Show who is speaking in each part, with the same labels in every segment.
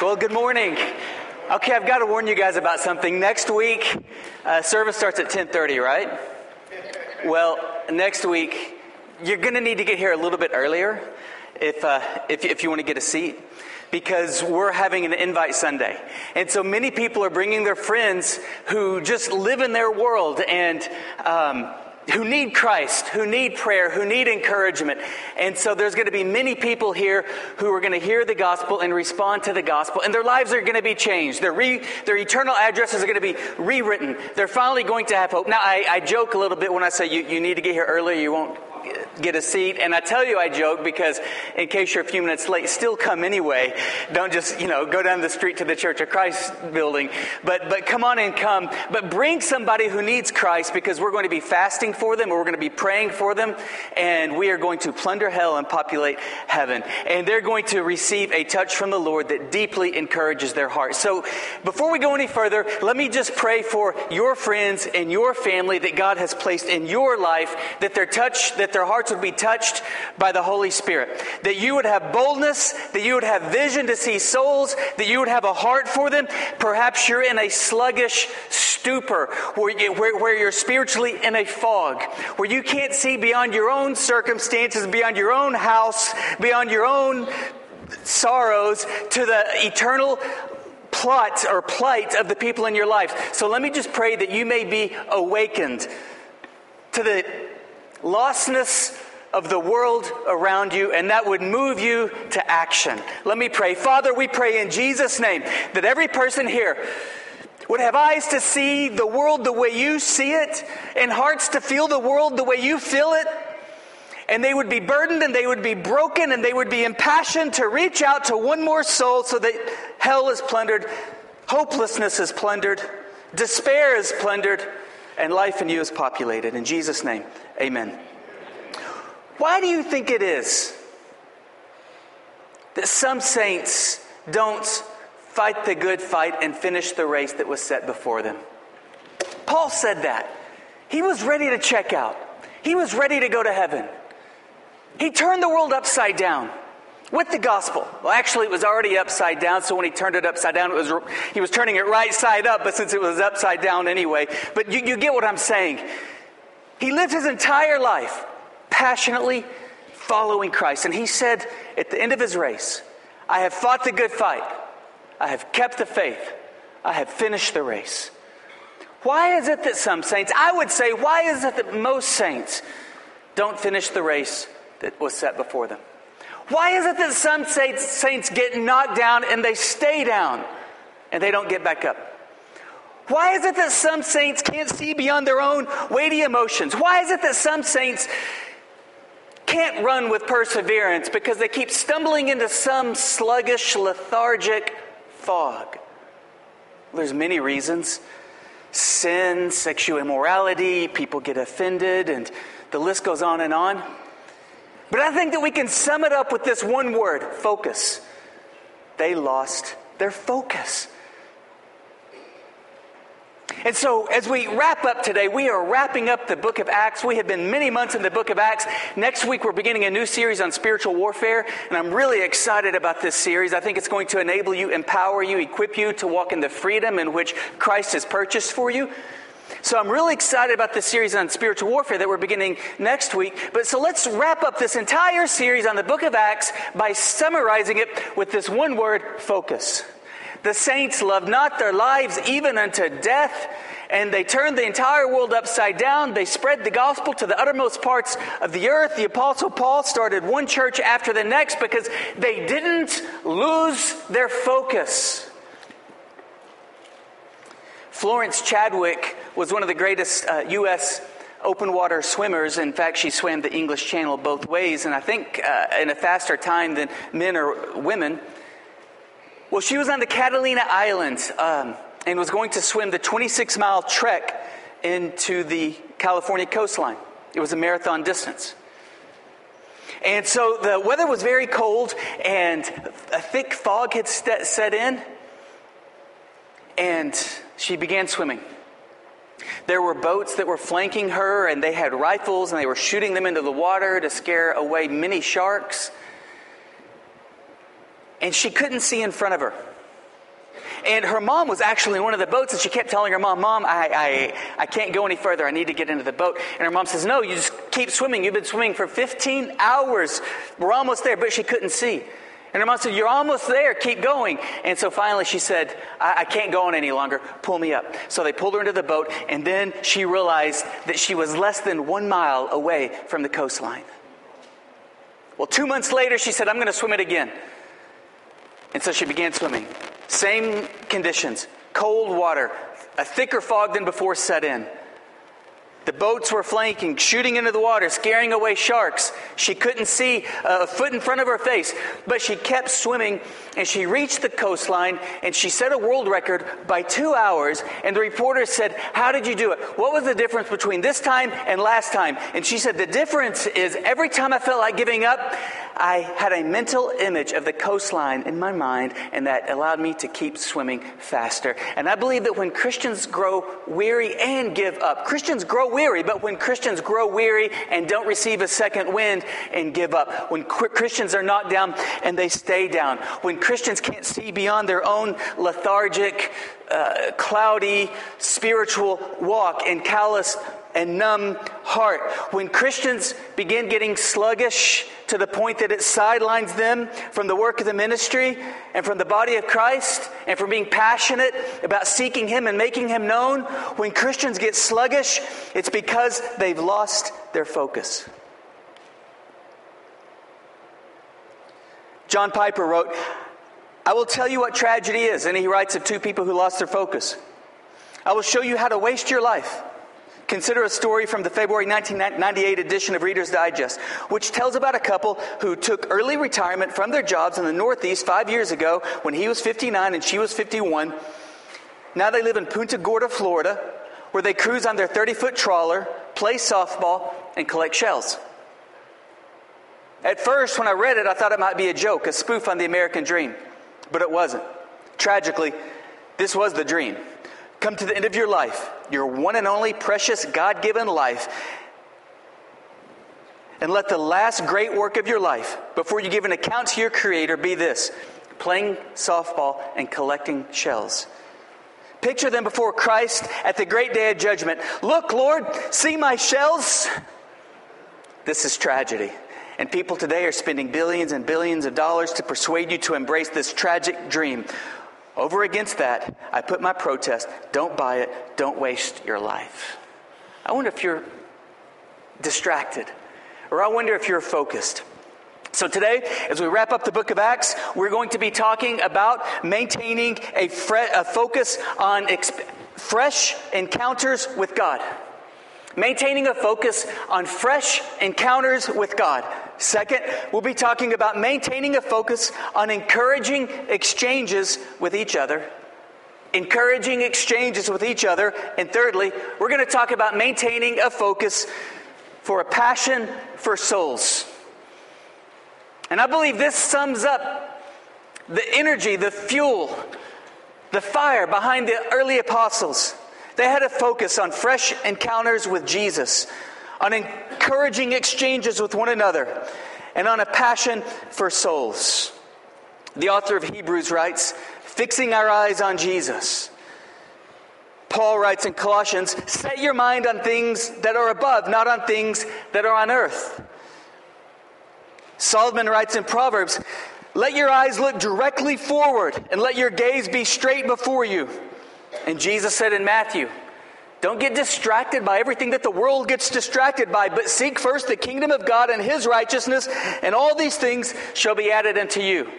Speaker 1: Well, good morning. Okay, I've got to warn you guys about something. Next week, uh, service starts at 10:30, right? Well, next week, you're going to need to get here a little bit earlier if, uh, if, if you want to get a seat because we're having an invite Sunday. And so many people are bringing their friends who just live in their world and um, who need Christ, who need prayer, who need encouragement. And so there's going to be many people here who are going to hear the gospel and respond to the gospel, and their lives are going to be changed. Their, re, their eternal addresses are going to be rewritten. They're finally going to have hope. Now, I, I joke a little bit when I say you, you need to get here early, you won't get a seat. And I tell you I joke because in case you're a few minutes late, still come anyway. Don't just, you know, go down the street to the Church of Christ building. But, but come on and come. But bring somebody who needs Christ because we're going to be fasting for them, or we're going to be praying for them, and we are going to plunder hell and populate heaven. And they're going to receive a touch from the Lord that deeply encourages their heart. So before we go any further, let me just pray for your friends and your family that God has placed in your life, that their touch, that their hearts would be touched by the Holy Spirit. That you would have boldness, that you would have vision to see souls, that you would have a heart for them. Perhaps you're in a sluggish stupor where, you, where, where you're spiritually in a fog, where you can't see beyond your own circumstances, beyond your own house, beyond your own sorrows to the eternal plot or plight of the people in your life. So let me just pray that you may be awakened to the lostness of the world around you, and that would move you to action. Let me pray. Father, we pray in Jesus' name that every person here would have eyes to see the world the way you see it, and hearts to feel the world the way you feel it. And they would be burdened and they would be broken and they would be impassioned to reach out to one more soul so that hell is plundered, hopelessness is plundered, despair is plundered, and life in you is populated. In Jesus' name, amen. Why do you think it is that some saints don't fight the good fight and finish the race that was set before them? Paul said that. He was ready to check out, he was ready to go to heaven. He turned the world upside down with the gospel. Well, actually, it was already upside down, so when he turned it upside down, it was, he was turning it right side up, but since it was upside down anyway. But you, you get what I'm saying. He lived his entire life passionately following Christ. And he said at the end of his race, I have fought the good fight, I have kept the faith, I have finished the race. Why is it that some saints, I would say, why is it that most saints don't finish the race that was set before them? Why is it that some saints get knocked down and they stay down and they don't get back up? Why is it that some saints can't see beyond their own weighty emotions? Why is it that some saints can't run with perseverance because they keep stumbling into some sluggish, lethargic fog? There's many reasons sin, sexual immorality, people get offended, and the list goes on and on. But I think that we can sum it up with this one word focus. They lost their focus. And so, as we wrap up today, we are wrapping up the book of Acts. We have been many months in the book of Acts. Next week, we're beginning a new series on spiritual warfare, and I'm really excited about this series. I think it's going to enable you, empower you, equip you to walk in the freedom in which Christ has purchased for you. So I'm really excited about this series on spiritual warfare that we're beginning next week. But so let's wrap up this entire series on the book of Acts by summarizing it with this one word focus. The saints loved not their lives even unto death, and they turned the entire world upside down. They spread the gospel to the uttermost parts of the earth. The Apostle Paul started one church after the next because they didn't lose their focus. Florence Chadwick was one of the greatest uh, U.S. open water swimmers. In fact, she swam the English Channel both ways, and I think uh, in a faster time than men or women. Well, she was on the Catalina Islands um, and was going to swim the 26 mile trek into the California coastline. It was a marathon distance. And so the weather was very cold, and a thick fog had set in, and she began swimming. There were boats that were flanking her, and they had rifles, and they were shooting them into the water to scare away many sharks. And she couldn't see in front of her. And her mom was actually in one of the boats, and she kept telling her mom, Mom, I, I, I can't go any further. I need to get into the boat. And her mom says, No, you just keep swimming. You've been swimming for 15 hours. We're almost there, but she couldn't see. And her mom said, You're almost there. Keep going. And so finally she said, I, I can't go on any longer. Pull me up. So they pulled her into the boat, and then she realized that she was less than one mile away from the coastline. Well, two months later, she said, I'm going to swim it again. And so she began swimming. Same conditions cold water, a thicker fog than before set in. The boats were flanking, shooting into the water, scaring away sharks. She couldn't see a foot in front of her face, but she kept swimming and she reached the coastline and she set a world record by two hours. And the reporter said, How did you do it? What was the difference between this time and last time? And she said, The difference is every time I felt like giving up, I had a mental image of the coastline in my mind, and that allowed me to keep swimming faster. And I believe that when Christians grow weary and give up, Christians grow weary, but when Christians grow weary and don't receive a second wind and give up, when Christians are knocked down and they stay down, when Christians can't see beyond their own lethargic, uh, cloudy spiritual walk and callous and numb heart. When Christians begin getting sluggish to the point that it sidelines them from the work of the ministry and from the body of Christ and from being passionate about seeking Him and making Him known, when Christians get sluggish, it's because they've lost their focus. John Piper wrote, I will tell you what tragedy is. And he writes of two people who lost their focus. I will show you how to waste your life. Consider a story from the February 1998 edition of Reader's Digest, which tells about a couple who took early retirement from their jobs in the Northeast five years ago when he was 59 and she was 51. Now they live in Punta Gorda, Florida, where they cruise on their 30 foot trawler, play softball, and collect shells. At first, when I read it, I thought it might be a joke, a spoof on the American dream, but it wasn't. Tragically, this was the dream come to the end of your life, your one and only precious God given life, and let the last great work of your life, before you give an account to your Creator, be this playing softball and collecting shells. Picture them before Christ at the great day of judgment. Look, Lord, see my shells? This is tragedy. And people today are spending billions and billions of dollars to persuade you to embrace this tragic dream. Over against that, I put my protest don't buy it, don't waste your life. I wonder if you're distracted, or I wonder if you're focused. So, today, as we wrap up the book of Acts, we're going to be talking about maintaining a, fre- a focus on exp- fresh encounters with God. Maintaining a focus on fresh encounters with God. Second, we'll be talking about maintaining a focus on encouraging exchanges with each other. Encouraging exchanges with each other. And thirdly, we're going to talk about maintaining a focus for a passion for souls. And I believe this sums up the energy, the fuel, the fire behind the early apostles. They had a focus on fresh encounters with Jesus on encouraging exchanges with one another, and on a passion for souls. The author of Hebrews writes, fixing our eyes on Jesus. Paul writes in Colossians, set your mind on things that are above, not on things that are on earth. Solomon writes in Proverbs, let your eyes look directly forward and let your gaze be straight before you. And Jesus said in Matthew, don't get distracted by everything that the world gets distracted by, but seek first the kingdom of God and his righteousness, and all these things shall be added unto you.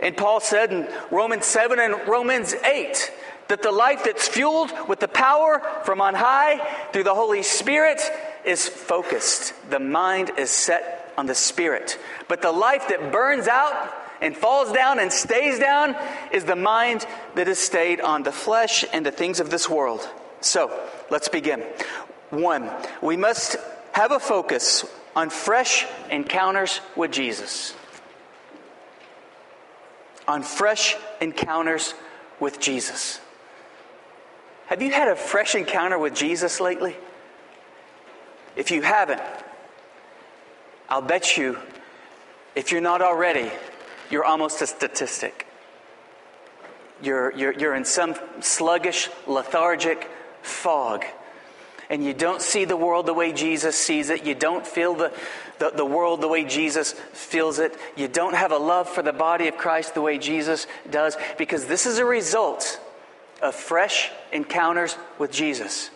Speaker 1: And Paul said in Romans 7 and Romans 8 that the life that's fueled with the power from on high through the Holy Spirit is focused. The mind is set on the Spirit. But the life that burns out and falls down and stays down is the mind that is stayed on the flesh and the things of this world. So, let's begin. One, we must have a focus on fresh encounters with Jesus. On fresh encounters with Jesus. Have you had a fresh encounter with Jesus lately? If you haven't, I'll bet you, if you're not already, you're almost a statistic. you're, you're, you're in some sluggish, lethargic fog. And you don't see the world the way Jesus sees it. You don't feel the, the, the world the way Jesus feels it. You don't have a love for the body of Christ the way Jesus does. Because this is a result of fresh encounters with Jesus.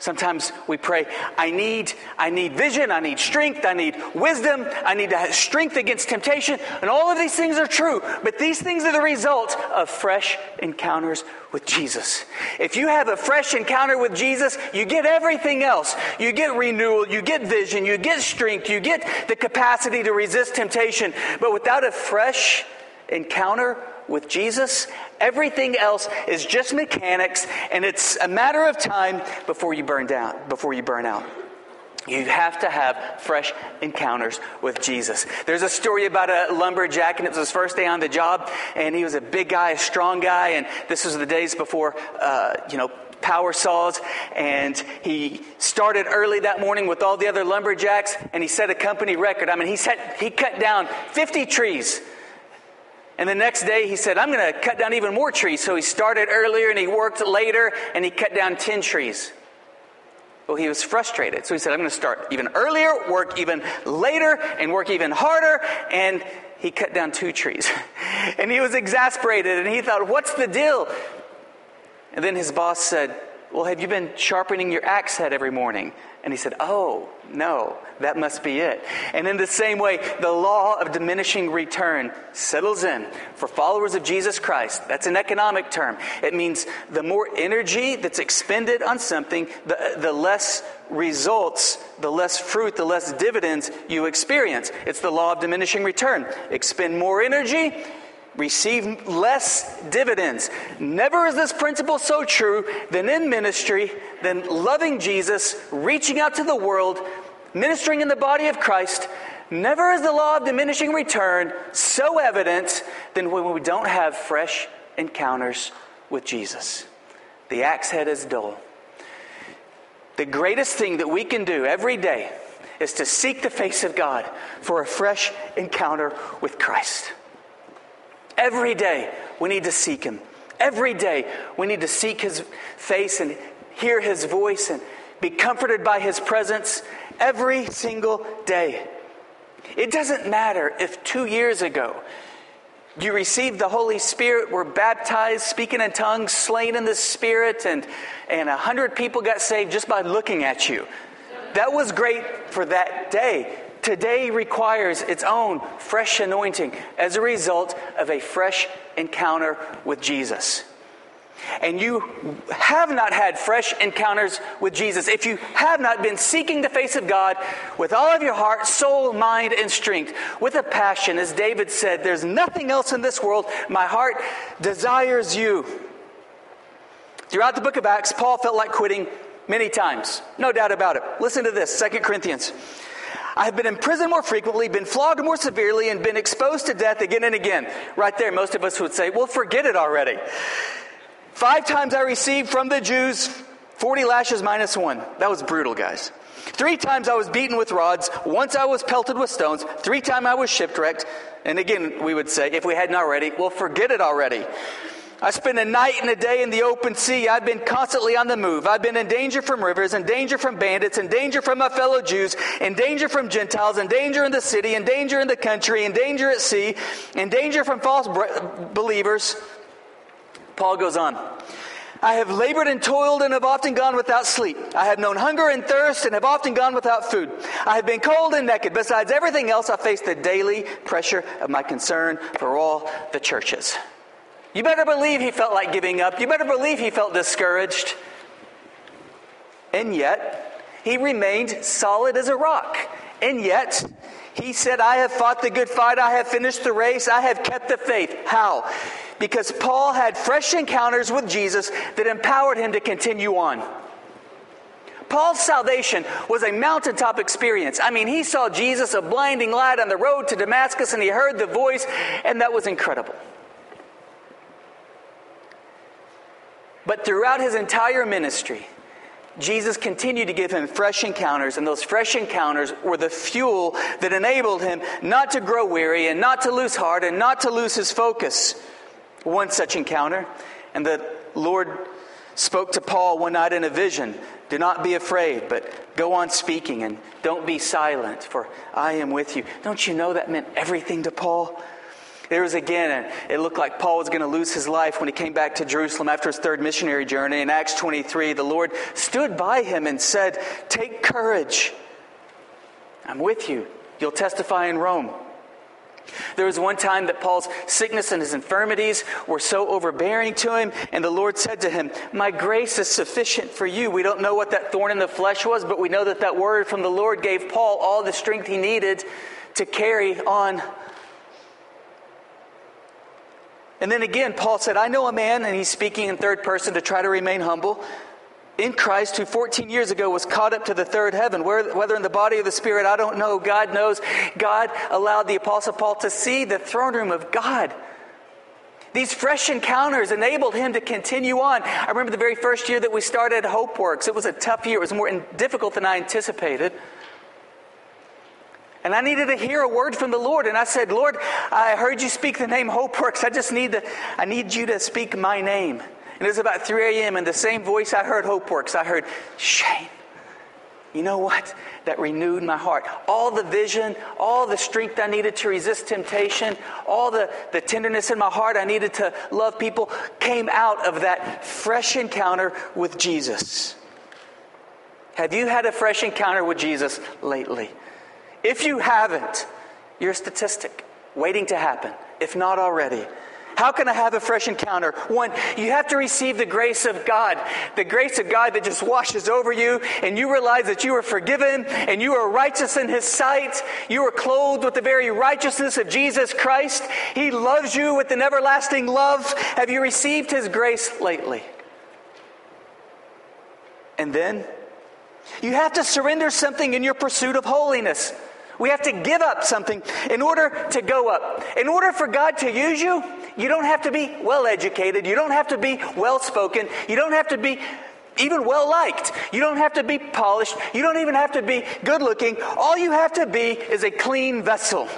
Speaker 1: Sometimes we pray, I need, I need vision, I need strength, I need wisdom, I need to have strength against temptation. And all of these things are true, but these things are the result of fresh encounters with Jesus. If you have a fresh encounter with Jesus, you get everything else. You get renewal, you get vision, you get strength, you get the capacity to resist temptation. But without a fresh encounter with Jesus, everything else is just mechanics, and it's a matter of time before you burn down, before you burn out. You have to have fresh encounters with Jesus. There's a story about a lumberjack, and it was his first day on the job, and he was a big guy, a strong guy, and this was the days before, uh, you know, power saws, and he started early that morning with all the other lumberjacks, and he set a company record. I mean, he set, he cut down 50 trees and the next day he said, I'm going to cut down even more trees. So he started earlier and he worked later and he cut down 10 trees. Well, he was frustrated. So he said, I'm going to start even earlier, work even later, and work even harder. And he cut down two trees. and he was exasperated and he thought, What's the deal? And then his boss said, Well, have you been sharpening your axe head every morning? And he said, Oh, no, that must be it. And in the same way, the law of diminishing return settles in for followers of Jesus Christ. That's an economic term. It means the more energy that's expended on something, the, the less results, the less fruit, the less dividends you experience. It's the law of diminishing return. Expend more energy, receive less dividends. Never is this principle so true than in ministry, than loving Jesus, reaching out to the world, ministering in the body of Christ. Never is the law of diminishing return so evident than when we don't have fresh encounters with Jesus. The axe head is dull. The greatest thing that we can do every day is to seek the face of God for a fresh encounter with Christ. Every day we need to seek Him. Every day we need to seek His face and hear His voice and be comforted by His presence every single day. It doesn't matter if two years ago you received the Holy Spirit, were baptized, speaking in tongues, slain in the Spirit, and, and a hundred people got saved just by looking at you. That was great for that day today requires its own fresh anointing as a result of a fresh encounter with Jesus. And you have not had fresh encounters with Jesus, if you have not been seeking the face of God with all of your heart, soul, mind, and strength, with a passion, as David said, there's nothing else in this world. My heart desires you. Throughout the book of Acts, Paul felt like quitting many times. No doubt about it. Listen to this 2 Corinthians. I have been imprisoned more frequently, been flogged more severely, and been exposed to death again and again. Right there, most of us would say, well, forget it already. Five times I received from the Jews 40 lashes minus one. That was brutal, guys. Three times I was beaten with rods. Once I was pelted with stones. Three times I was shipwrecked. And again, we would say, if we hadn't already, well, forget it already. I spent a night and a day in the open sea. I've been constantly on the move. I've been in danger from rivers, in danger from bandits, in danger from my fellow Jews, in danger from Gentiles, in danger in the city, in danger in the country, in danger at sea, in danger from false believers. Paul goes on. I have labored and toiled and have often gone without sleep. I have known hunger and thirst and have often gone without food. I have been cold and naked. Besides everything else, I face the daily pressure of my concern for all the churches. You better believe he felt like giving up. You better believe he felt discouraged. And yet, he remained solid as a rock. And yet, he said, I have fought the good fight. I have finished the race. I have kept the faith. How? Because Paul had fresh encounters with Jesus that empowered him to continue on. Paul's salvation was a mountaintop experience. I mean, he saw Jesus, a blinding light on the road to Damascus, and he heard the voice, and that was incredible. But throughout his entire ministry, Jesus continued to give him fresh encounters, and those fresh encounters were the fuel that enabled him not to grow weary and not to lose heart and not to lose his focus. One such encounter, and the Lord spoke to Paul one night in a vision Do not be afraid, but go on speaking and don't be silent, for I am with you. Don't you know that meant everything to Paul? There was again, it looked like Paul was going to lose his life when he came back to Jerusalem after his third missionary journey. In Acts 23, the Lord stood by him and said, Take courage. I'm with you. You'll testify in Rome. There was one time that Paul's sickness and his infirmities were so overbearing to him, and the Lord said to him, My grace is sufficient for you. We don't know what that thorn in the flesh was, but we know that that word from the Lord gave Paul all the strength he needed to carry on. And then again, Paul said, I know a man, and he's speaking in third person to try to remain humble in Christ who 14 years ago was caught up to the third heaven. Whether in the body or the spirit, I don't know. God knows. God allowed the Apostle Paul to see the throne room of God. These fresh encounters enabled him to continue on. I remember the very first year that we started HopeWorks. It was a tough year. It was more difficult than I anticipated. And I needed to hear a word from the Lord. And I said, Lord, I heard you speak the name HopeWorks. I just need to, I need you to speak my name. And it was about 3 a.m., and the same voice I heard HopeWorks, I heard, Shane. You know what? That renewed my heart. All the vision, all the strength I needed to resist temptation, all the, the tenderness in my heart I needed to love people came out of that fresh encounter with Jesus. Have you had a fresh encounter with Jesus lately? If you haven't, you're a statistic waiting to happen, if not already. How can I have a fresh encounter? One, you have to receive the grace of God, the grace of God that just washes over you, and you realize that you are forgiven and you are righteous in His sight. You are clothed with the very righteousness of Jesus Christ. He loves you with an everlasting love. Have you received His grace lately? And then, you have to surrender something in your pursuit of holiness. We have to give up something in order to go up. In order for God to use you, you don't have to be well educated. You don't have to be well spoken. You don't have to be even well liked. You don't have to be polished. You don't even have to be good looking. All you have to be is a clean vessel.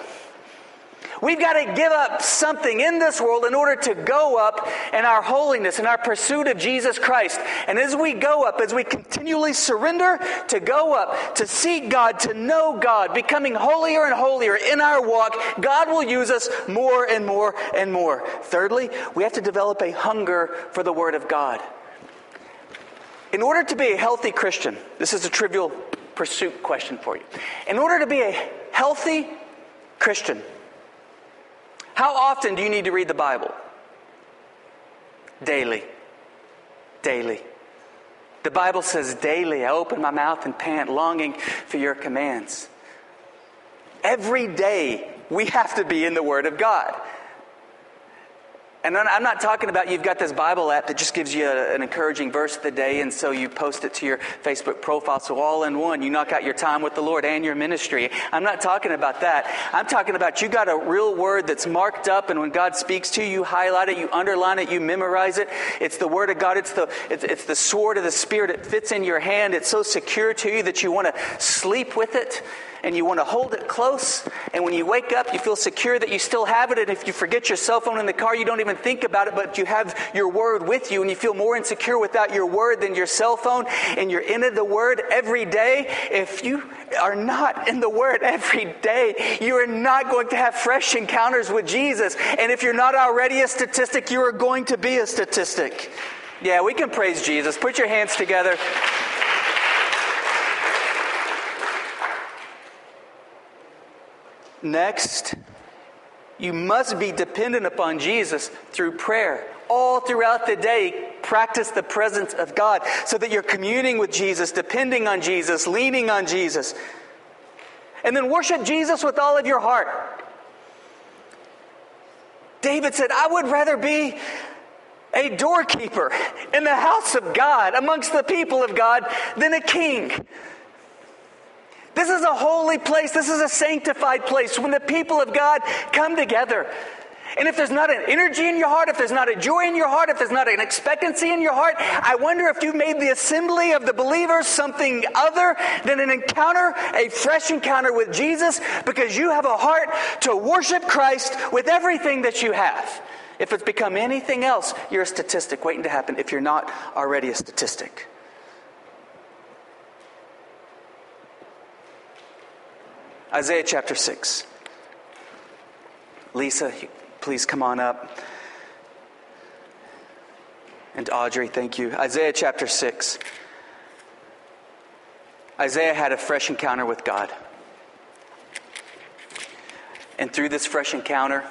Speaker 1: We've got to give up something in this world in order to go up in our holiness, in our pursuit of Jesus Christ. And as we go up, as we continually surrender to go up, to seek God, to know God, becoming holier and holier in our walk, God will use us more and more and more. Thirdly, we have to develop a hunger for the Word of God. In order to be a healthy Christian, this is a trivial pursuit question for you. In order to be a healthy Christian, how often do you need to read the Bible? Daily. Daily. The Bible says, Daily I open my mouth and pant, longing for your commands. Every day we have to be in the Word of God. And I'm not talking about you've got this Bible app that just gives you a, an encouraging verse of the day, and so you post it to your Facebook profile. So, all in one, you knock out your time with the Lord and your ministry. I'm not talking about that. I'm talking about you got a real word that's marked up, and when God speaks to you, you highlight it, you underline it, you memorize it. It's the Word of God, it's the, it's, it's the sword of the Spirit. It fits in your hand, it's so secure to you that you want to sleep with it and you want to hold it close. And when you wake up, you feel secure that you still have it. And if you forget your cell phone in the car, you don't even think about it, but you have your word with you. And you feel more insecure without your word than your cell phone. And you're in the word every day. If you are not in the word every day, you are not going to have fresh encounters with Jesus. And if you're not already a statistic, you are going to be a statistic. Yeah, we can praise Jesus. Put your hands together. Next, you must be dependent upon Jesus through prayer. All throughout the day, practice the presence of God so that you're communing with Jesus, depending on Jesus, leaning on Jesus. And then worship Jesus with all of your heart. David said, I would rather be a doorkeeper in the house of God amongst the people of God than a king. This is a holy place. This is a sanctified place when the people of God come together. And if there's not an energy in your heart, if there's not a joy in your heart, if there's not an expectancy in your heart, I wonder if you've made the assembly of the believers something other than an encounter, a fresh encounter with Jesus, because you have a heart to worship Christ with everything that you have. If it's become anything else, you're a statistic waiting to happen if you're not already a statistic. Isaiah chapter 6. Lisa, please come on up. And Audrey, thank you. Isaiah chapter 6. Isaiah had a fresh encounter with God. And through this fresh encounter,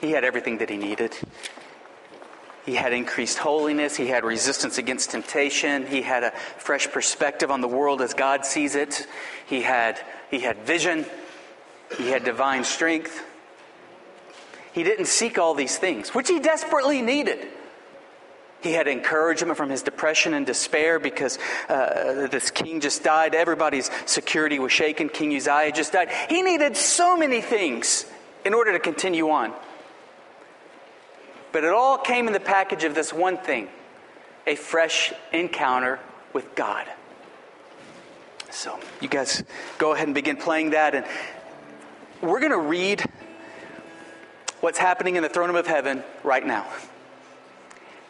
Speaker 1: he had everything that he needed. He had increased holiness. He had resistance against temptation. He had a fresh perspective on the world as God sees it. He had, he had vision. He had divine strength. He didn't seek all these things, which he desperately needed. He had encouragement from his depression and despair because uh, this king just died. Everybody's security was shaken. King Uzziah just died. He needed so many things in order to continue on. But it all came in the package of this one thing a fresh encounter with God. So, you guys go ahead and begin playing that. And we're going to read what's happening in the throne room of heaven right now.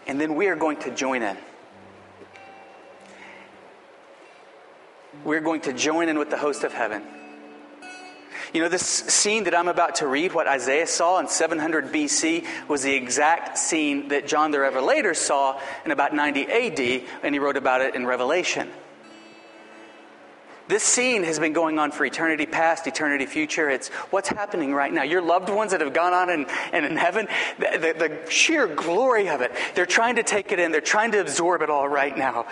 Speaker 1: And then we are going to join in. We're going to join in with the host of heaven. You know, this scene that I'm about to read, what Isaiah saw in 700 BC, was the exact scene that John the Revelator saw in about 90 AD, and he wrote about it in Revelation. This scene has been going on for eternity past, eternity future. It's what's happening right now. Your loved ones that have gone on and, in heaven, the, the, the sheer glory of it, they're trying to take it in, they're trying to absorb it all right now.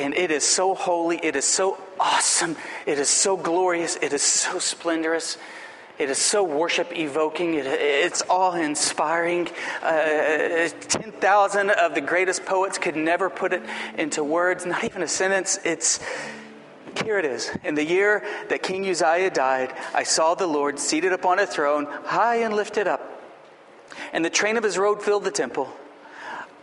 Speaker 1: And it is so holy, it is so awesome, it is so glorious, it is so splendorous. It is so worship evoking. It, it's awe inspiring. Uh, 10,000 of the greatest poets could never put it into words, not even a sentence. It's. Here it is. In the year that King Uzziah died, I saw the Lord seated upon a throne, high and lifted up. And the train of his robe filled the temple.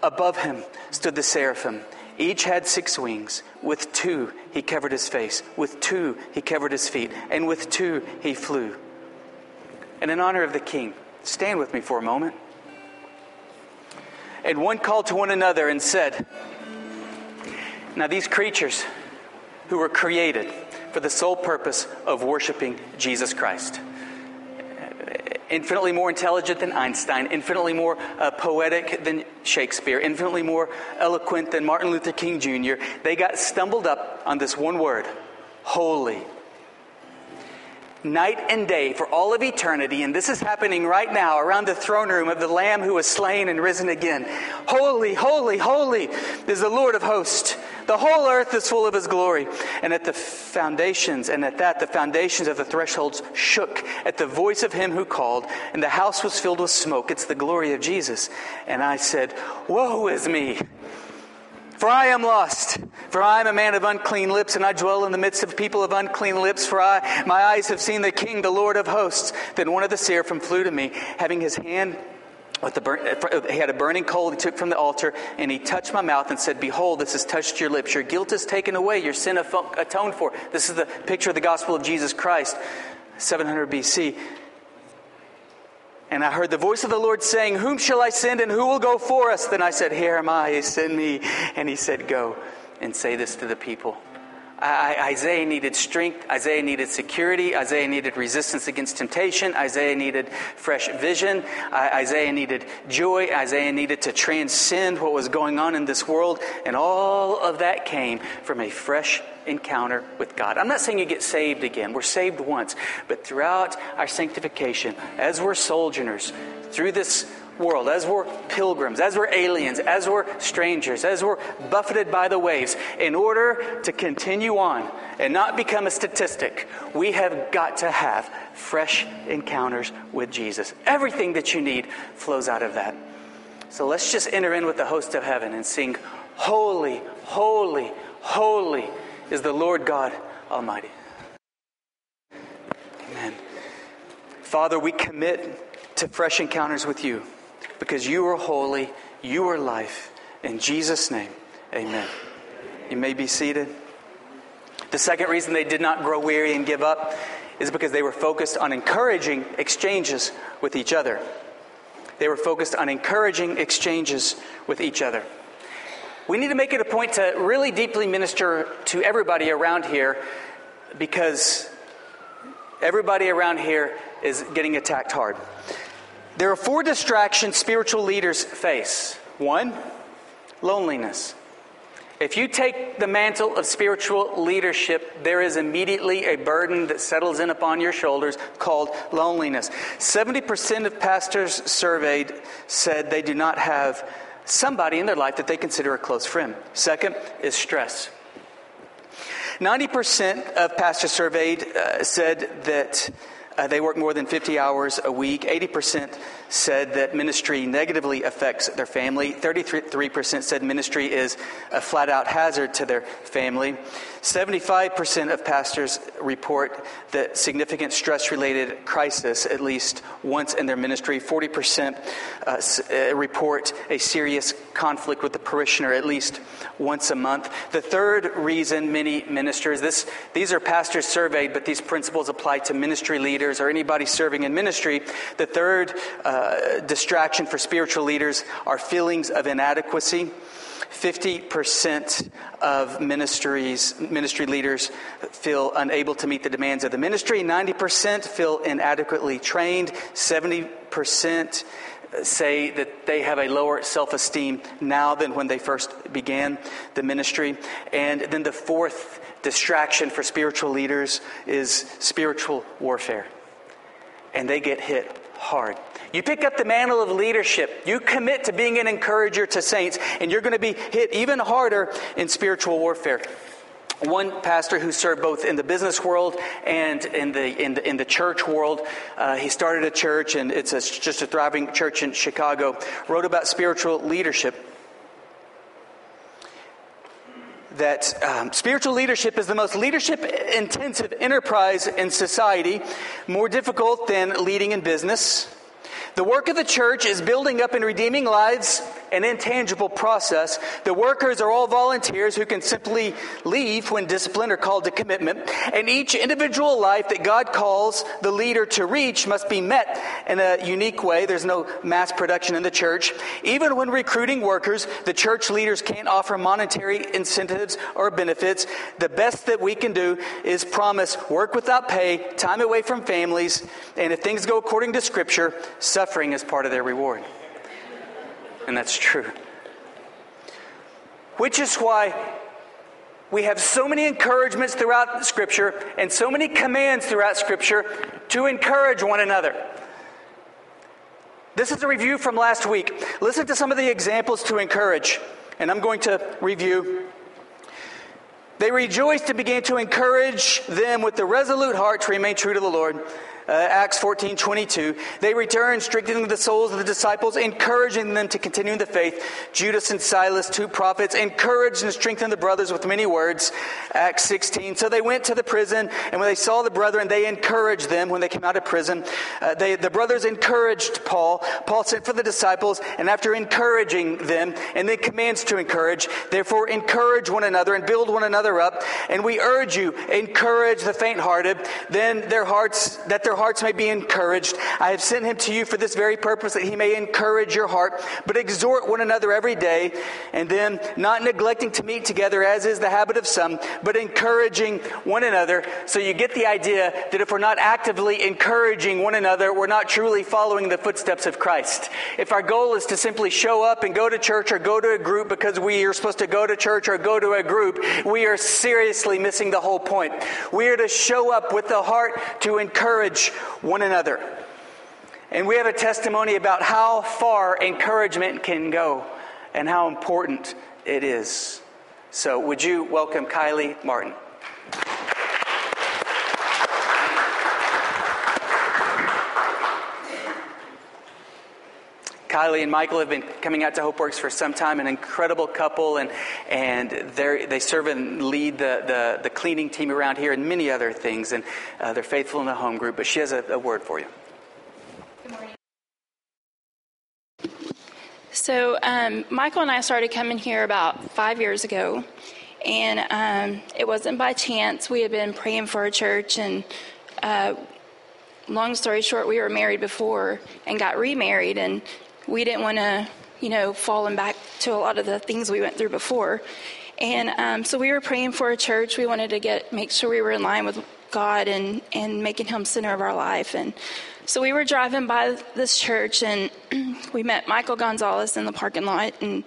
Speaker 1: Above him stood the seraphim. Each had six wings. With two he covered his face, with two he covered his feet, and with two he flew. And in honor of the king, stand with me for a moment. And one called to one another and said, Now these creatures who were created for the sole purpose of worshiping Jesus Christ infinitely more intelligent than Einstein, infinitely more uh, poetic than Shakespeare, infinitely more eloquent than Martin Luther King Jr., they got stumbled up on this one word holy night and day for all of eternity. And this is happening right now around the throne room of the Lamb who was slain and risen again. Holy, holy, holy is the Lord of hosts. The whole earth is full of his glory. And at the foundations, and at that, the foundations of the thresholds shook at the voice of him who called, and the house was filled with smoke. It's the glory of Jesus. And I said, Woe is me! For I am lost. For I am a man of unclean lips, and I dwell in the midst of people of unclean lips. For I, my eyes have seen the King, the Lord of hosts. Then one of the seraphim flew to me, having his hand with the burn, uh, uh, he had a burning coal he took from the altar, and he touched my mouth and said, Behold, this has touched your lips. Your guilt is taken away, your sin atoned for. This is the picture of the gospel of Jesus Christ, 700 BC. And I heard the voice of the Lord saying, Whom shall I send and who will go for us? Then I said, Here am I, send me. And he said, Go and say this to the people. Isaiah needed strength. Isaiah needed security. Isaiah needed resistance against temptation. Isaiah needed fresh vision. Isaiah needed joy. Isaiah needed to transcend what was going on in this world. And all of that came from a fresh encounter with God. I'm not saying you get saved again. We're saved once. But throughout our sanctification, as we're sojourners, through this world, as we're pilgrims, as we're aliens, as we're strangers, as we're buffeted by the waves, in order to continue on and not become a statistic, we have got to have fresh encounters with Jesus. Everything that you need flows out of that. So let's just enter in with the host of heaven and sing, Holy, holy, holy is the Lord God Almighty. Amen. Father, we commit to fresh encounters with you because you are holy, you are life. In Jesus' name, amen. You may be seated. The second reason they did not grow weary and give up is because they were focused on encouraging exchanges with each other. They were focused on encouraging exchanges with each other. We need to make it a point to really deeply minister to everybody around here because everybody around here is getting attacked hard. There are four distractions spiritual leaders face. One, loneliness. If you take the mantle of spiritual leadership, there is immediately a burden that settles in upon your shoulders called loneliness. 70% of pastors surveyed said they do not have somebody in their life that they consider a close friend. Second is stress. 90% of pastors surveyed uh, said that uh, they work more than 50 hours a week. 80% said that ministry negatively affects their family. 33% said ministry is a flat out hazard to their family. 75% of pastors report that significant stress related crisis at least once in their ministry. 40% uh, uh, report a serious conflict with the parishioner at least once a month. The third reason many ministers, this, these are pastors surveyed, but these principles apply to ministry leaders or anybody serving in ministry. The third uh, distraction for spiritual leaders are feelings of inadequacy. 50% of ministries, ministry leaders feel unable to meet the demands of the ministry. 90% feel inadequately trained. 70% say that they have a lower self esteem now than when they first began the ministry. And then the fourth distraction for spiritual leaders is spiritual warfare. And they get hit hard. You pick up the mantle of leadership, you commit to being an encourager to saints, and you're going to be hit even harder in spiritual warfare. One pastor who served both in the business world and in the, in the, in the church world, uh, he started a church, and it's a, just a thriving church in Chicago, wrote about spiritual leadership that um, spiritual leadership is the most leadership intensive enterprise in society, more difficult than leading in business. The work of the church is building up and redeeming lives an intangible process. The workers are all volunteers who can simply leave when disciplined or called to commitment. And each individual life that God calls the leader to reach must be met in a unique way. There's no mass production in the church. Even when recruiting workers, the church leaders can't offer monetary incentives or benefits. The best that we can do is promise work without pay, time away from families, and if things go according to Scripture, suffering is part of their reward and that's true. Which is why we have so many encouragements throughout Scripture and so many commands throughout Scripture to encourage one another. This is a review from last week. Listen to some of the examples to encourage, and I'm going to review. They rejoiced and began to encourage them with the resolute heart to remain true to the Lord uh, Acts 14 22. They returned, strengthening the souls of the disciples, encouraging them to continue in the faith. Judas and Silas, two prophets, encouraged and strengthened the brothers with many words. Acts 16. So they went to the prison, and when they saw the brethren, they encouraged them when they came out of prison. Uh, they, the brothers encouraged Paul. Paul sent for the disciples, and after encouraging them, and then commands to encourage, therefore encourage one another and build one another up. And we urge you, encourage the faint hearted, then their hearts, that their hearts may be encouraged. I have sent him to you for this very purpose, that he may encourage your heart. But exhort one another every day, and then not neglecting to meet together, as is the habit of some, but encouraging one another. So you get the idea that if we're not actively encouraging one another, we're not truly following the footsteps of Christ. If our goal is to simply show up and go to church or go to a group because we are supposed to go to church or go to a group, we are seriously missing the whole point. We are to show up with the heart to encourage one another. And we have a testimony about how far encouragement can go and how important it is. So, would you welcome Kylie Martin? Kylie and Michael have been coming out to HopeWorks for some time, an incredible couple, and, and they serve and lead the, the, the, cleaning team around here and many other things, and uh, they're faithful in the home group. But she has a, a word for you.
Speaker 2: Good morning. So, um, Michael and I started coming here about five years ago, and um, it wasn't by chance. We had been praying for a church, and uh, long story short, we were married before and got remarried, and we didn't want to, you know, falling back to a lot of the things we went through before. And um, so we were praying for a church. We wanted to get make sure we were in line with God and and making Him center of our life. And so we were driving by this church, and we met Michael Gonzalez in the parking lot, and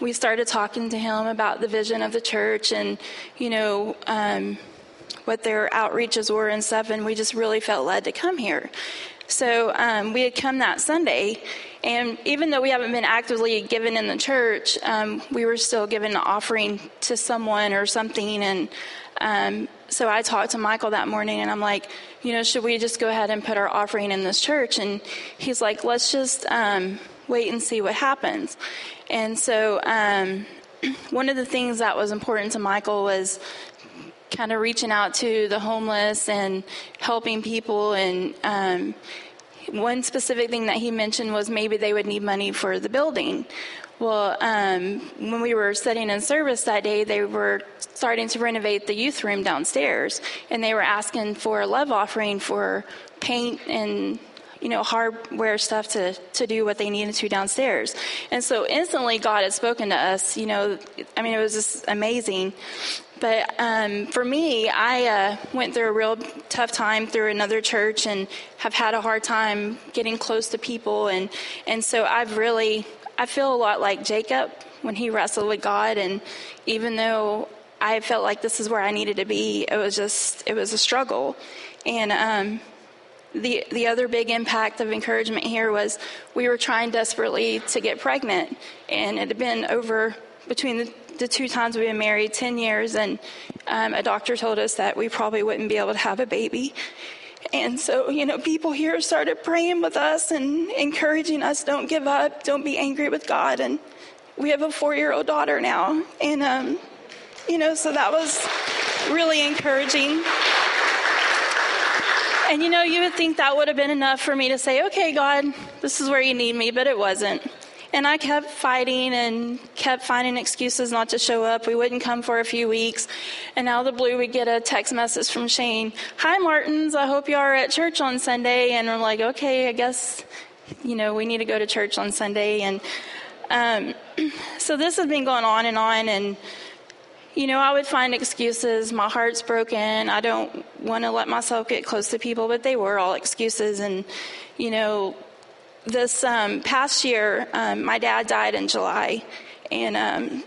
Speaker 2: we started talking to him about the vision of the church, and you know. Um, what their outreaches were and stuff, and we just really felt led to come here. So um, we had come that Sunday, and even though we haven't been actively given in the church, um, we were still given an offering to someone or something. And um, so I talked to Michael that morning, and I'm like, you know, should we just go ahead and put our offering in this church? And he's like, let's just um, wait and see what happens. And so um, one of the things that was important to Michael was kind of reaching out to the homeless and helping people. And um, one specific thing that he mentioned was maybe they would need money for the building. Well, um, when we were sitting in service that day, they were starting to renovate the youth room downstairs, and they were asking for a love offering for paint and you know, hardware stuff to, to do what they needed to downstairs. And so instantly God had spoken to us, you know, I mean, it was just amazing. But um, for me, I uh, went through a real tough time through another church and have had a hard time getting close to people. And, and so I've really, I feel a lot like Jacob when he wrestled with God. And even though I felt like this is where I needed to be, it was just, it was a struggle. And, um, the the other big impact of encouragement here was we were trying desperately to get pregnant, and it had been over between the, the two times we've been married, ten years, and um, a doctor told us that we probably wouldn't be able to have a baby. And so, you know, people here started praying with us and encouraging us, don't give up, don't be angry with God. And we have a four year old daughter now. And, um, you know, so that was really encouraging. And you know, you would think that would have been enough for me to say, okay, God, this is where you need me, but it wasn't. And I kept fighting and kept finding excuses not to show up. We wouldn't come for a few weeks. And out of the blue, we get a text message from Shane Hi, Martins. I hope you are at church on Sunday. And we're like, okay, I guess, you know, we need to go to church on Sunday. And um, so this has been going on and on. And you know, I would find excuses. My heart's broken. I don't want to let myself get close to people, but they were all excuses. And, you know, this um, past year, um, my dad died in July. And um,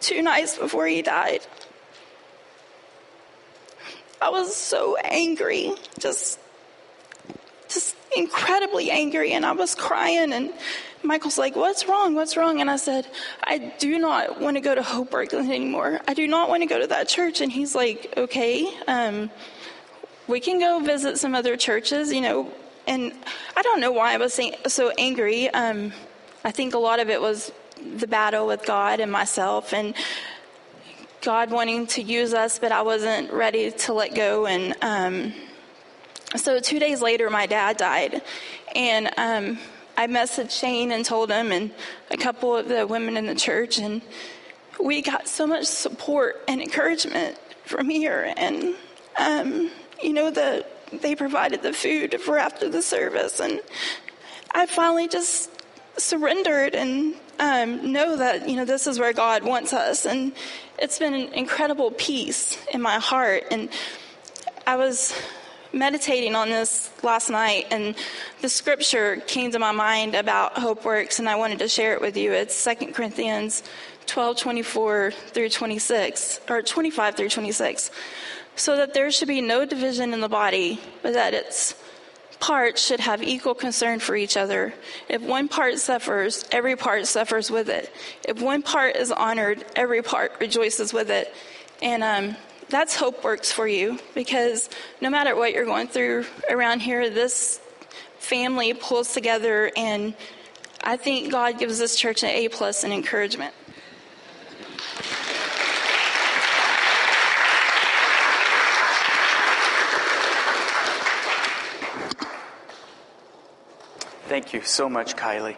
Speaker 2: two nights before he died, I was so angry, just, just incredibly angry. And I was crying and Michael's like, What's wrong? What's wrong? And I said, I do not want to go to Hope Workland anymore. I do not want to go to that church. And he's like, Okay, um, we can go visit some other churches, you know. And I don't know why I was so angry. Um, I think a lot of it was the battle with God and myself and God wanting to use us, but I wasn't ready to let go. And um, so two days later, my dad died. And um, I messaged Shane and told him, and a couple of the women in the church, and we got so much support and encouragement from here. And, um, you know, the, they provided the food for after the service. And I finally just surrendered and um, know that, you know, this is where God wants us. And it's been an incredible peace in my heart. And I was meditating on this last night, and the scripture came to my mind about Hope Works, and I wanted to share it with you. It's 2 Corinthians 12 24 through 26, or 25 through 26. So that there should be no division in the body, but that its parts should have equal concern for each other. If one part suffers, every part suffers with it. If one part is honored, every part rejoices with it. And um, that's Hope Works for you because no matter what you're going through around here, this family pulls together, and I think God gives this church an A plus in encouragement.
Speaker 1: Thank you so much, Kylie.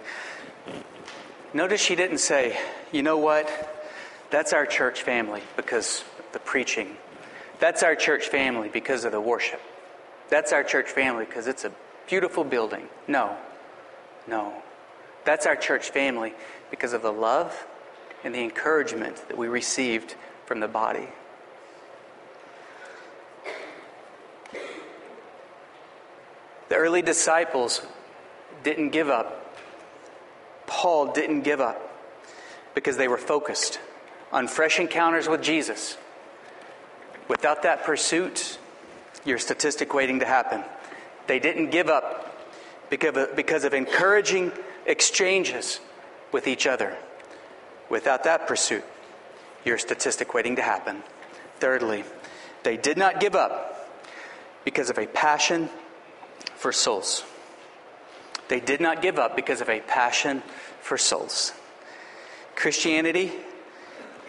Speaker 1: Notice she didn't say, you know what? That's our church family because of the preaching. That's our church family because of the worship. That's our church family because it's a beautiful building. No. No. That's our church family because of the love and the encouragement that we received from the body. The early disciples didn't give up. Paul didn't give up because they were focused on fresh encounters with Jesus. Without that pursuit, you're statistic waiting to happen. They didn't give up because of, because of encouraging exchanges with each other. Without that pursuit, you're statistic waiting to happen. Thirdly, they did not give up because of a passion for souls. They did not give up because of a passion for souls. Christianity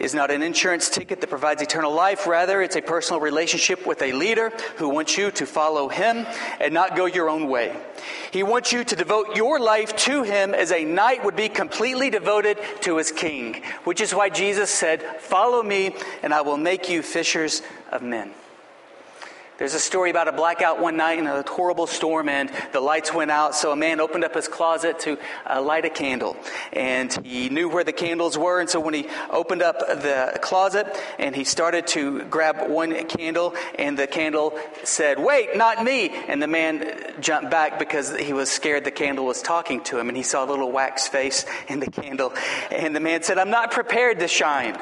Speaker 1: is not an insurance ticket that provides eternal life. Rather, it's a personal relationship with a leader who wants you to follow him and not go your own way. He wants you to devote your life to him as a knight would be completely devoted to his king, which is why Jesus said, Follow me, and I will make you fishers of men. There's a story about a blackout one night in a horrible storm, and the lights went out. So a man opened up his closet to uh, light a candle, and he knew where the candles were. And so when he opened up the closet and he started to grab one candle, and the candle said, "Wait, not me!" And the man jumped back because he was scared the candle was talking to him, and he saw a little wax face in the candle. And the man said, "I'm not prepared to shine."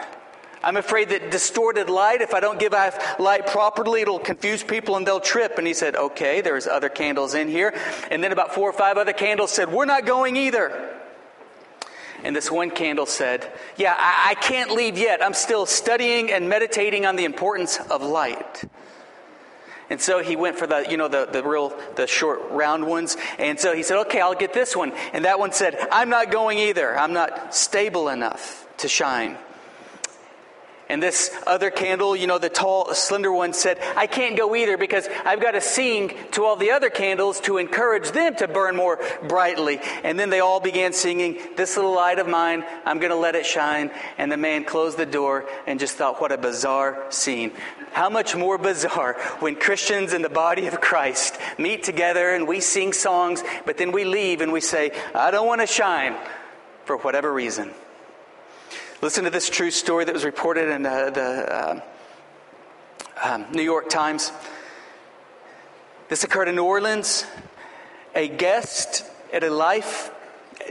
Speaker 1: I'm afraid that distorted light, if I don't give off light properly, it'll confuse people and they'll trip. And he said, okay, there's other candles in here. And then about four or five other candles said, we're not going either. And this one candle said, yeah, I, I can't leave yet. I'm still studying and meditating on the importance of light. And so he went for the, you know, the, the real, the short round ones. And so he said, okay, I'll get this one. And that one said, I'm not going either. I'm not stable enough to shine. And this other candle, you know, the tall, slender one said, I can't go either because I've got to sing to all the other candles to encourage them to burn more brightly. And then they all began singing, This little light of mine, I'm going to let it shine. And the man closed the door and just thought, What a bizarre scene. How much more bizarre when Christians in the body of Christ meet together and we sing songs, but then we leave and we say, I don't want to shine for whatever reason. Listen to this true story that was reported in uh, the uh, um, New York Times. This occurred in New Orleans. A guest at a life,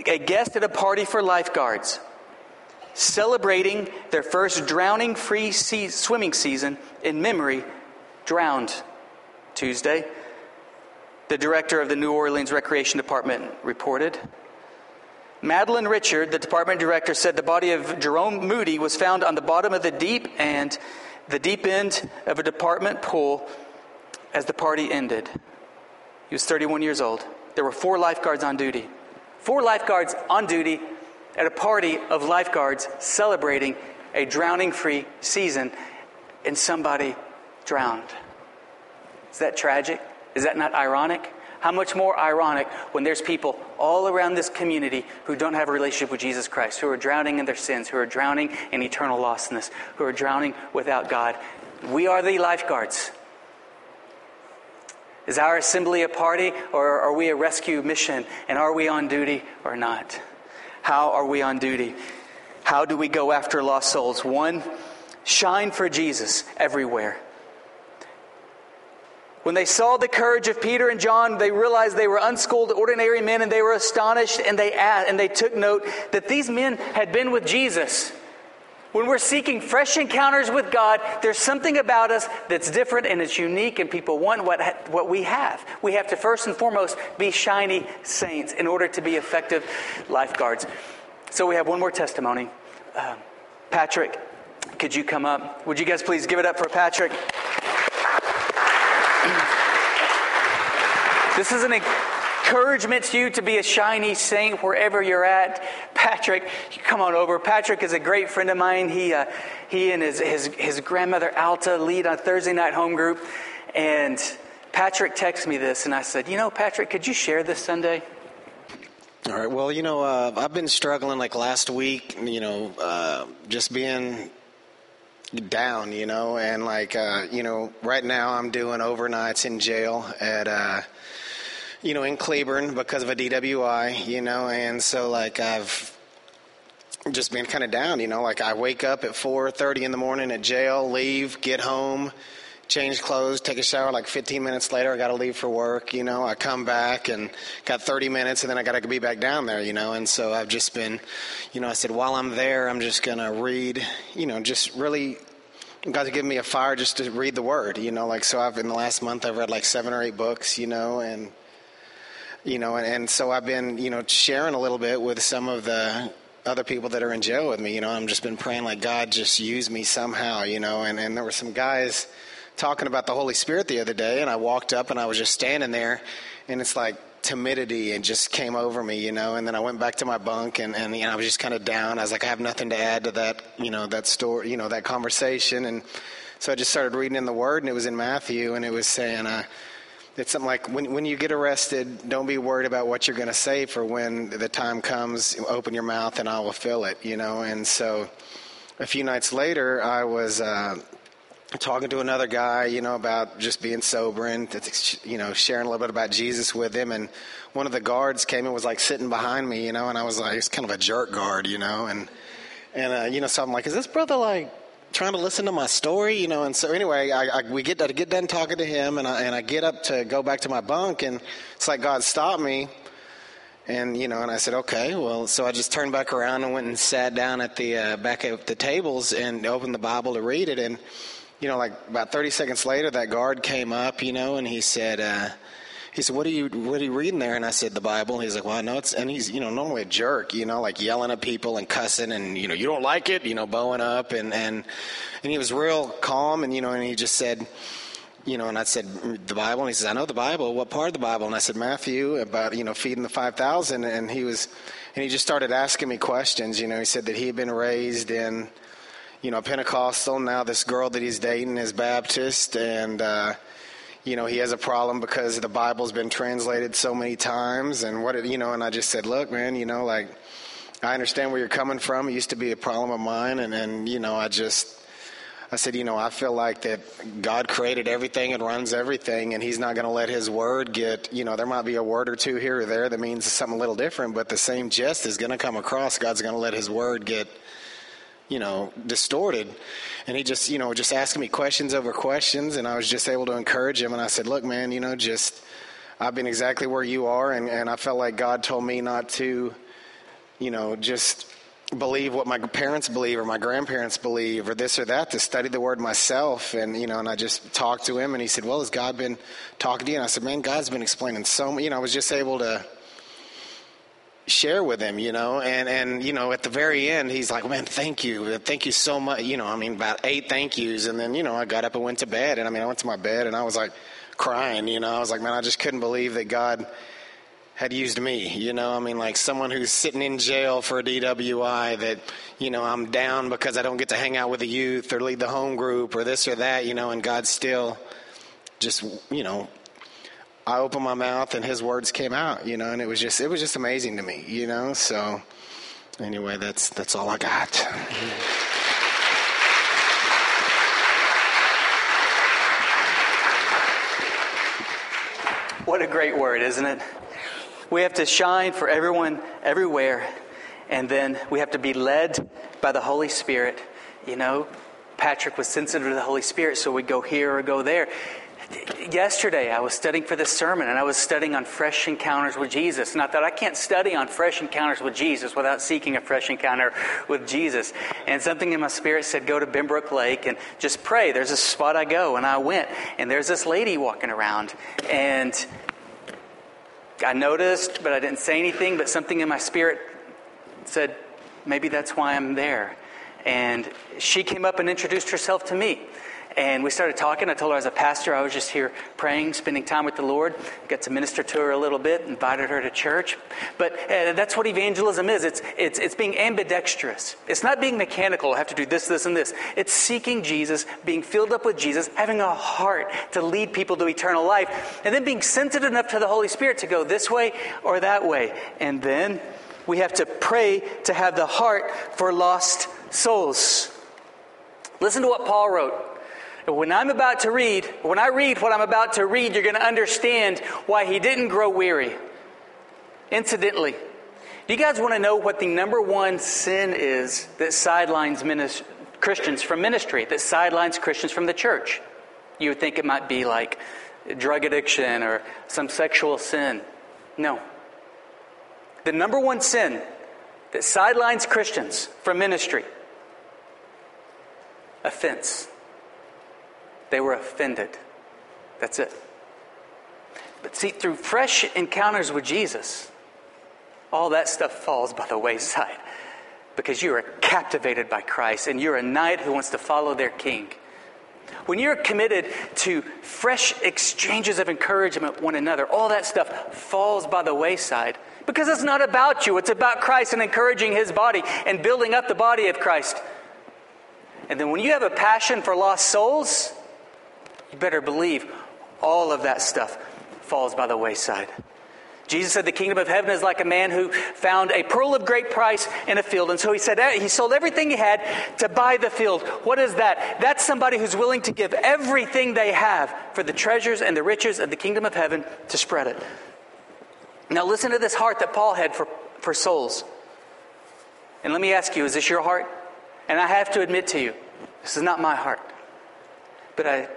Speaker 1: a guest at a party for lifeguards, celebrating their first drowning-free swimming season in memory, drowned Tuesday. The director of the New Orleans Recreation Department reported. Madeline Richard, the department director, said the body of Jerome Moody was found on the bottom of the deep and the deep end of a department pool as the party ended. He was 31 years old. There were four lifeguards on duty. Four lifeguards on duty at a party of lifeguards celebrating a drowning free season, and somebody drowned. Is that tragic? Is that not ironic? How much more ironic when there's people all around this community who don't have a relationship with Jesus Christ, who are drowning in their sins, who are drowning in eternal lostness, who are drowning without God. We are the lifeguards. Is our assembly a party or are we a rescue mission? And are we on duty or not? How are we on duty? How do we go after lost souls? One, shine for Jesus everywhere. When they saw the courage of Peter and John, they realized they were unschooled, ordinary men, and they were astonished, and they, asked, and they took note that these men had been with Jesus. When we're seeking fresh encounters with God, there's something about us that's different and it's unique, and people want what, what we have. We have to first and foremost be shiny saints in order to be effective lifeguards. So we have one more testimony. Uh, Patrick, could you come up? Would you guys please give it up for Patrick? This is an encouragement to you to be a shiny saint wherever you're at. Patrick, come on over. Patrick is a great friend of mine. He, uh, he and his, his, his grandmother Alta lead on Thursday night home group. And Patrick texted me this, and I said, You know, Patrick, could you share this Sunday?
Speaker 3: All right. Well, you know, uh, I've been struggling like last week, you know, uh, just being down, you know, and like, uh, you know, right now I'm doing overnights in jail at uh, you know, in Cleburne because of a DWI, you know, and so like I've just been kind of down, you know, like I wake up at 4:30 in the morning at jail, leave, get home, change clothes, take a shower. Like 15 minutes later, I got to leave for work. You know, I come back and got 30 minutes, and then I got to be back down there. You know, and so I've just been, you know, I said while I'm there, I'm just gonna read. You know, just really. God's given me a fire just to read the Word, you know. Like so, I've in the last month I've read like seven or eight books, you know, and you know, and, and so I've been, you know, sharing a little bit with some of the other people that are in jail with me. You know, I'm just been praying like God just use me somehow. You know, and and there were some guys talking about the Holy Spirit the other day, and I walked up and I was just standing there, and it's like timidity and just came over me, you know. And then I went back to my bunk, and and you know, I was just kind of down. I was like, I have nothing to add to that, you know, that story, you know, that conversation, and so I just started reading in the Word, and it was in Matthew, and it was saying. Uh, it's something like when, when you get arrested, don't be worried about what you're going to say for when the time comes. Open your mouth and I will fill it, you know. And so a few nights later, I was uh, talking to another guy, you know, about just being sober and, you know, sharing a little bit about Jesus with him. And one of the guards came and was like sitting behind me, you know, and I was like, it's kind of a jerk guard, you know, and, and, uh, you know, so I'm like, is this brother like trying to listen to my story, you know? And so anyway, I, I we get, I get done talking to him and I, and I get up to go back to my bunk and it's like God stopped me. And you know, and I said, okay, well, so I just turned back around and went and sat down at the uh, back at the tables and opened the Bible to read it. And you know, like about 30 seconds later, that guard came up, you know, and he said, uh, he said, "What are you What are you reading there?" And I said, "The Bible." He's like, "Well, I know it's," and he's you know normally a jerk, you know, like yelling at people and cussing, and you know, you don't like it, you know, bowing up, and and and he was real calm, and you know, and he just said, you know, and I said the Bible, and he says, "I know the Bible. What part of the Bible?" And I said Matthew about you know feeding the five thousand, and he was, and he just started asking me questions. You know, he said that he had been raised in you know, Pentecostal. Now this girl that he's dating is Baptist, and uh, you know, he has a problem because the Bible's been translated so many times, and what you know. And I just said, look, man, you know, like I understand where you're coming from. It used to be a problem of mine, and and you know, I just. I said, you know, I feel like that God created everything and runs everything, and He's not going to let His word get, you know, there might be a word or two here or there that means something a little different, but the same gist is going to come across. God's going to let His word get you know, distorted. And he just, you know, just asking me questions over questions, and I was just able to encourage him. And I said, "Look, man, you know, just I've been exactly where you are, and and I felt like God told me not to, you know, just." believe what my parents believe or my grandparents believe or this or that to study the word myself and you know and i just talked to him and he said well has god been talking to you and i said man god's been explaining so much you know i was just able to share with him, you know, and and you know at the very end he's like, man, thank you, thank you so much, you know, I mean about eight thank yous, and then you know I got up and went to bed, and I mean I went to my bed and I was like crying, you know, I was like, man, I just couldn't believe that God had used me, you know, I mean like someone who's sitting in jail for a DWI that you know I'm down because I don't get to hang out with the youth or lead the home group or this or that, you know, and God still just you know I opened my mouth and his words came out, you know, and it was just it was just amazing to me, you know. So anyway, that's that's all I got.
Speaker 1: What a great word, isn't it? We have to shine for everyone everywhere, and then we have to be led by the Holy Spirit. You know, Patrick was sensitive to the Holy Spirit, so we'd go here or go there yesterday I was studying for this sermon and I was studying on fresh encounters with Jesus. And I thought, I can't study on fresh encounters with Jesus without seeking a fresh encounter with Jesus. And something in my spirit said, go to Benbrook Lake and just pray. There's a spot I go. And I went and there's this lady walking around and I noticed, but I didn't say anything, but something in my spirit said, maybe that's why I'm there. And she came up and introduced herself to me. And we started talking. I told her as a pastor, I was just here praying, spending time with the Lord. Got to minister to her a little bit, invited her to church. But uh, that's what evangelism is it's, it's, it's being ambidextrous. It's not being mechanical, I have to do this, this, and this. It's seeking Jesus, being filled up with Jesus, having a heart to lead people to eternal life, and then being sensitive enough to the Holy Spirit to go this way or that way. And then we have to pray to have the heart for lost souls. Listen to what Paul wrote When I'm about to read, when I read what I'm about to read, you're going to understand why he didn't grow weary. Incidentally, do you guys want to know what the number one sin is that sidelines Christians from ministry, that sidelines Christians from the church? You would think it might be like drug addiction or some sexual sin. No. The number one sin that sidelines Christians from ministry offense. They were offended. That's it. But see, through fresh encounters with Jesus, all that stuff falls by the wayside because you are captivated by Christ and you're a knight who wants to follow their king. When you're committed to fresh exchanges of encouragement with one another, all that stuff falls by the wayside because it's not about you. It's about Christ and encouraging his body and building up the body of Christ. And then when you have a passion for lost souls, you better believe all of that stuff falls by the wayside. Jesus said the kingdom of heaven is like a man who found a pearl of great price in a field. And so he said eh, he sold everything he had to buy the field. What is that? That's somebody who's willing to give everything they have for the treasures and the riches of the kingdom of heaven to spread it. Now listen to this heart that Paul had for, for souls. And let me ask you, is this your heart? And I have to admit to you, this is not my heart. But I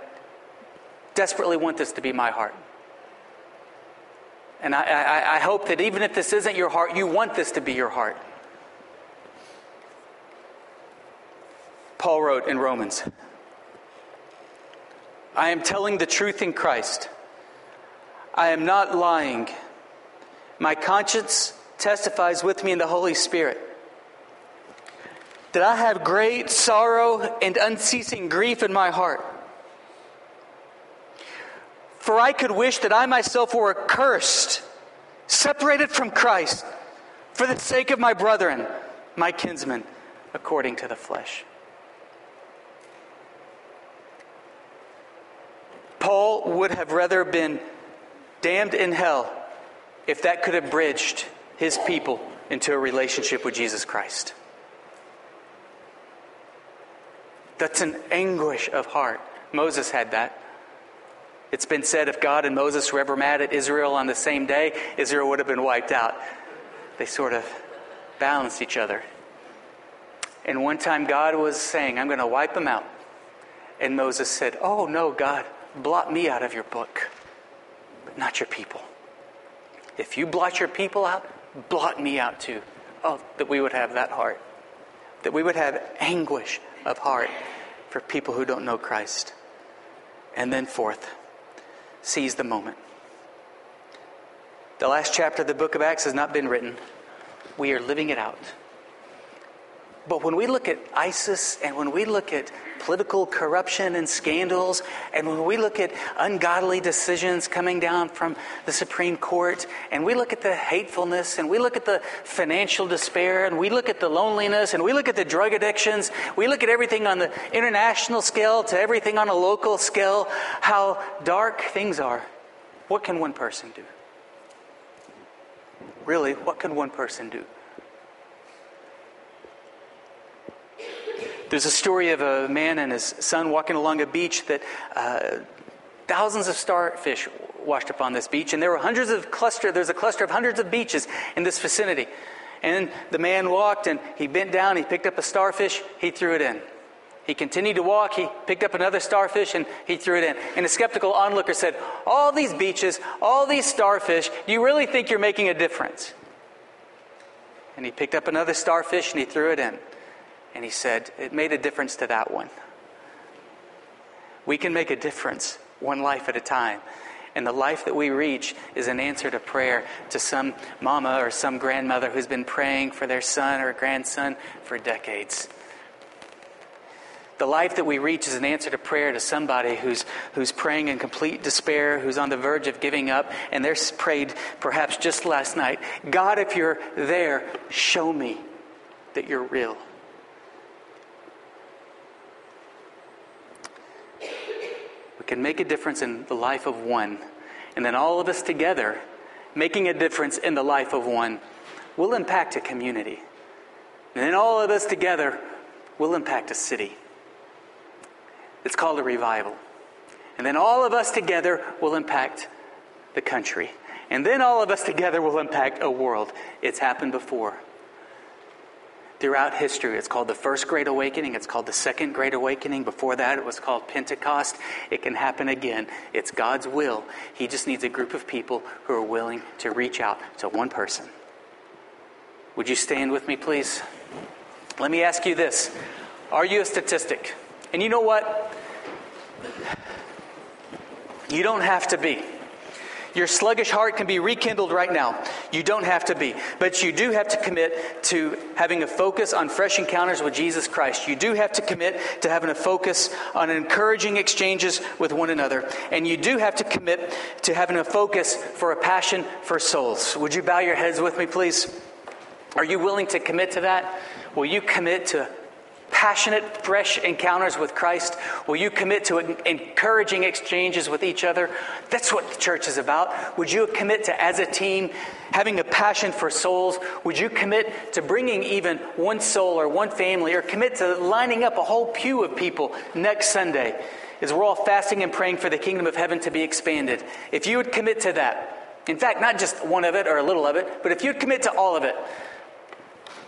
Speaker 1: desperately want this to be my heart. And I, I, I, hope that even if this isn't your heart, you want this to be your heart. Paul wrote in Romans I am telling the truth in Christ. I am not lying. My conscience testifies with me in the Holy Spirit that I have great sorrow and unceasing grief in my heart. For I could wish that I myself were accursed, separated from Christ, for the sake of my brethren, my kinsmen, according to the flesh. Paul would have rather been damned in hell if that could have bridged his people into a relationship with Jesus Christ. That's an anguish of heart. Moses had that. It's been said if God and Moses were ever mad at Israel on the same day, Israel would have been wiped out. They sort of balanced each other. And one time God was saying, I'm going to wipe them out. And Moses said, Oh, no, God, blot me out of your book, but not your people. If you blot your people out, blot me out too. Oh, that we would have that heart. That we would have anguish of heart for people who don't know Christ. And then, fourth, seize the moment. The last chapter of the book of Acts has not been written. We are living it out. But when we look at ISIS and when we look at political corruption and scandals, and when we look at ungodly decisions coming down from the Supreme Court, and we look at the hatefulness, and we look at the financial despair, and we look at the loneliness, and we look at the drug addictions, we look at everything on the international scale to everything on a local scale, how dark things are, what can one person do? Really, what can one person do? There's a story of a man and his son walking along a beach that uh, thousands of starfish washed up on this beach, and there were hundreds of cluster. There's a cluster of hundreds of beaches in this vicinity. And the man walked and he bent down, he picked up a starfish, he threw it in. He continued to walk, he picked up another starfish and he threw it in. And a skeptical onlooker said, All these beaches, all these starfish, do you really think you're making a difference? And he picked up another starfish and he threw it in. And he said, It made a difference to that one. We can make a difference one life at a time. And the life that we reach is an answer to prayer to some mama or some grandmother who's been praying for their son or grandson for decades. The life that we reach is an answer to prayer to somebody who's, who's praying in complete despair, who's on the verge of giving up, and they're prayed perhaps just last night God, if you're there, show me that you're real. Can make a difference in the life of one. And then all of us together, making a difference in the life of one, will impact a community. And then all of us together will impact a city. It's called a revival. And then all of us together will impact the country. And then all of us together will impact a world. It's happened before. Throughout history, it's called the First Great Awakening. It's called the Second Great Awakening. Before that, it was called Pentecost. It can happen again. It's God's will. He just needs a group of people who are willing to reach out to one person. Would you stand with me, please? Let me ask you this Are you a statistic? And you know what? You don't have to be. Your sluggish heart can be rekindled right now. You don't have to be. But you do have to commit to having a focus on fresh encounters with Jesus Christ. You do have to commit to having a focus on encouraging exchanges with one another. And you do have to commit to having a focus for a passion for souls. Would you bow your heads with me, please? Are you willing to commit to that? Will you commit to passionate, fresh encounters with Christ? Will you commit to encouraging exchanges with each other? That's what the church is about. Would you commit to, as a team, having a passion for souls? Would you commit to bringing even one soul or one family, or commit to lining up a whole pew of people next Sunday as we're all fasting and praying for the kingdom of heaven to be expanded? If you would commit to that, in fact, not just one of it or a little of it, but if you'd commit to all of it,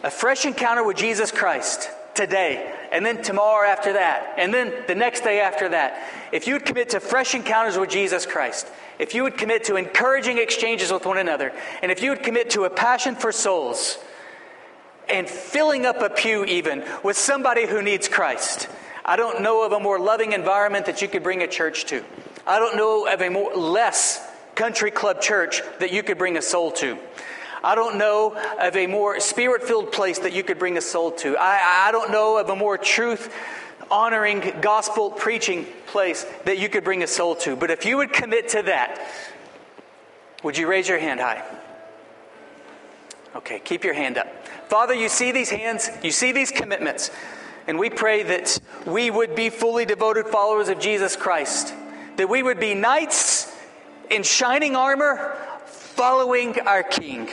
Speaker 1: a fresh encounter with Jesus Christ today, and then tomorrow after that, and then the next day after that, if you would commit to fresh encounters with Jesus Christ, if you would commit to encouraging exchanges with one another, and if you would commit to a passion for souls, and filling up a pew even with somebody who needs Christ, I don't know of a more loving environment that you could bring a church to. I don't know of a more less country club church that you could bring a soul to. I don't know of a more spirit filled place that you could bring a soul to. I, I don't know of a more truth honoring, gospel preaching place that you could bring a soul to. But if you would commit to that, would you raise your hand high? Okay, keep your hand up. Father, you see these hands, you see these commitments, and we pray that we would be fully devoted followers of Jesus Christ, that we would be knights in shining armor following our King.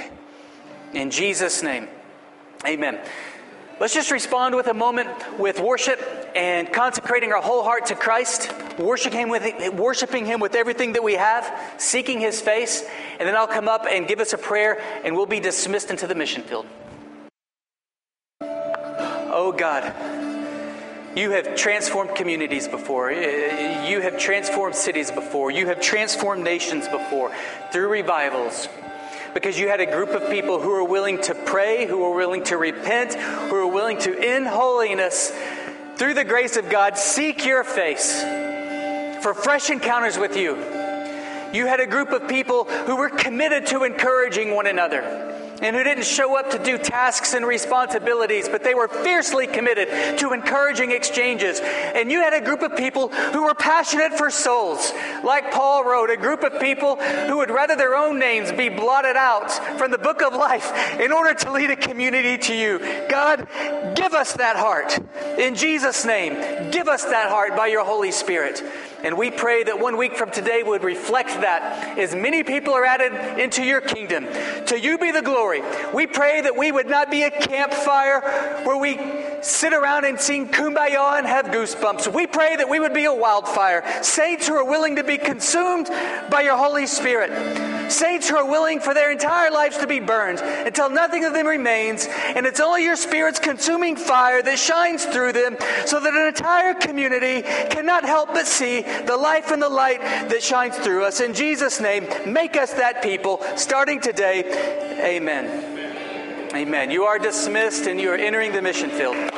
Speaker 1: In Jesus' name, amen. Let's just respond with a moment with worship and consecrating our whole heart to Christ, worshiping him, with, worshiping him with everything that we have, seeking His face, and then I'll come up and give us a prayer, and we'll be dismissed into the mission field. Oh God, you have transformed communities before. Eh, you have transformed cities before. You have transformed nations before through revivals because you had a group of people who were willing to pray, who were willing to repent, who were willing to, in holiness, through the grace of God, seek your face for fresh encounters with you. You had a group of people who were committed to encouraging one another and who didn't show up to do tasks and responsibilities, but they were fiercely committed to encouraging exchanges. And you had a group of people who were passionate for souls, like Paul wrote, a group of people who would rather their own names be blotted out from the book of life in order to lead a community to you. God, give us that heart. In Jesus' name, give us that heart by your Holy Spirit. And we pray that one week from today would reflect that as many people are added into your kingdom. To you be the glory. We pray that we would not be a campfire where we sit around and sing kumbaya and have goosebumps. We pray that we would be a wildfire. Saints who are willing to be consumed by your Holy Spirit. Saints who are willing for their entire lives to be burned until nothing of them remains, and it's only your Spirit's consuming fire that shines through them so that an entire community cannot help but see the life and the light that shines through us. In Jesus' name, make us that people starting today. Amen. Amen. You are dismissed and you are entering the mission field.